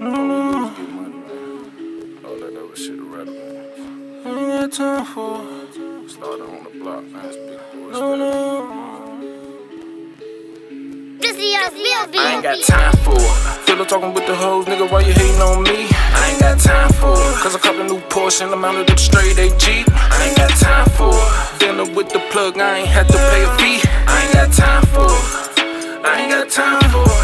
All we do is get money, man. All that other shit irrelevant. I ain't got time for Started on the block, man. It's big boy no, stuff. no. This is your real I ain't got time for it. Fiddle talking with the hoes, nigga, why you hating on me? I ain't got time for it. Cause I caught a new Porsche and I'm out of the straight A Jeep. I ain't got time for it. Dinner with the plug, I ain't had to pay a fee. I ain't got time for it. I ain't got time for it.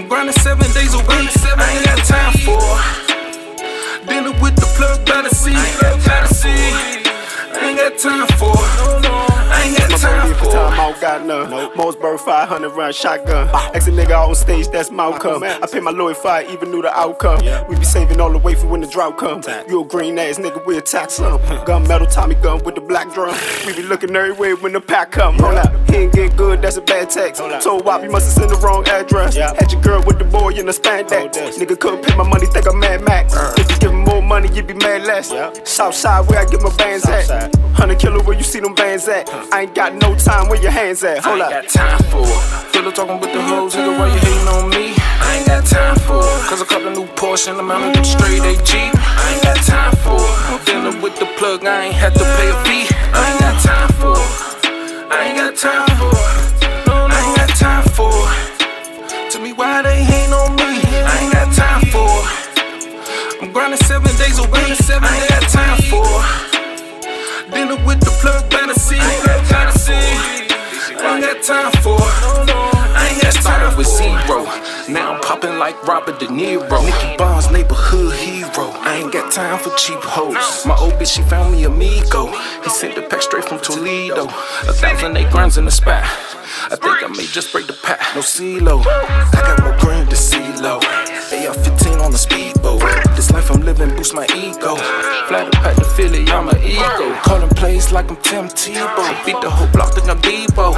I'm grinding seven days a week. I ain't got time for. Dinner with the plug by the sea. Got none. Nope. Mossberg 500 round shotgun. Ex a nigga on stage, that's my outcome. I pay my lawyer fire, even knew the outcome. We be saving all the way for when the drought come. You a green ass nigga, we attack some. Gun metal, Tommy gun with the black drum. We be looking everywhere when the pack come. Hold up, he ain't get good, that's a bad text. Told Wop, you must have sent the wrong address. Had your girl with the boy in the spandex. Nigga couldn't pay my money, think I'm Mad Max. If you give him more money, you be mad less. Southside, where I get my bands at. 100 killer, where you see them bands at. I ain't got no time, where your hands at. Hold I up. ain't got time for it. Fiddle talking with the hoes, nigga, why you hating on me? I ain't got time for it. Cause I a new Porsche and I'm out of straight A Jeep. I ain't got time for it. Dinner with the plug, I ain't had to pay a fee. I ain't got time for it. I ain't got time for it. Days a week. I ain't got time for. Dinner with the plug by the sea. By the sea. I ain't got time for. I ain't got time with zero. Now I'm popping like Robert De Niro. Nicky Barnes, neighborhood hero. I ain't got time for cheap hoes. My old bitch, she found me amigo. He sent the pack straight from Toledo. A thousand eight grams in the spot. I think I may just break the pack. No CeeLo. I got boosts my ego. Fly the pack to Philly, I'm an ego. Calling plays like I'm Tim Tebow. Beat the whole block, think I'm Debo.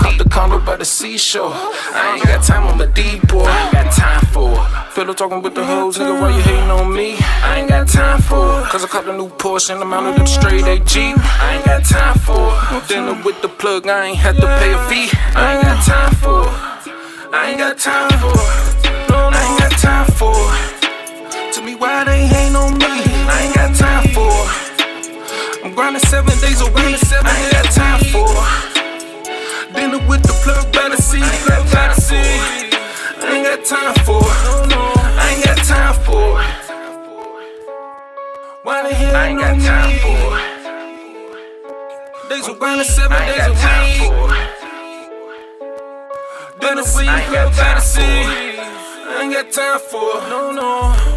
Cop the condo by the seashore. I ain't got time, I'm a D-boy. I ain't got time for it. Fiddle talking with the hoes, nigga, why you hating on me? I ain't got time for it. Cause I caught a new Porsche and I'm out of the straight A Jeep. I ain't got time for it. Dinner with the plug, I ain't had to pay a fee. I ain't got time for it. I ain't got time for it. I ain't got time for it. Me why they on me. I ain't got time for it. I'm grinding seven days a week. I ain't got time for it. Dinner with the plug by the sea. By the sea. I ain't got time for it. I ain't got time for it. Why they hating I ain't got time for it. Days of grinding seven I ain't days a got time week. Dinner with the plug by the sea. I ain't got time for it. No, no.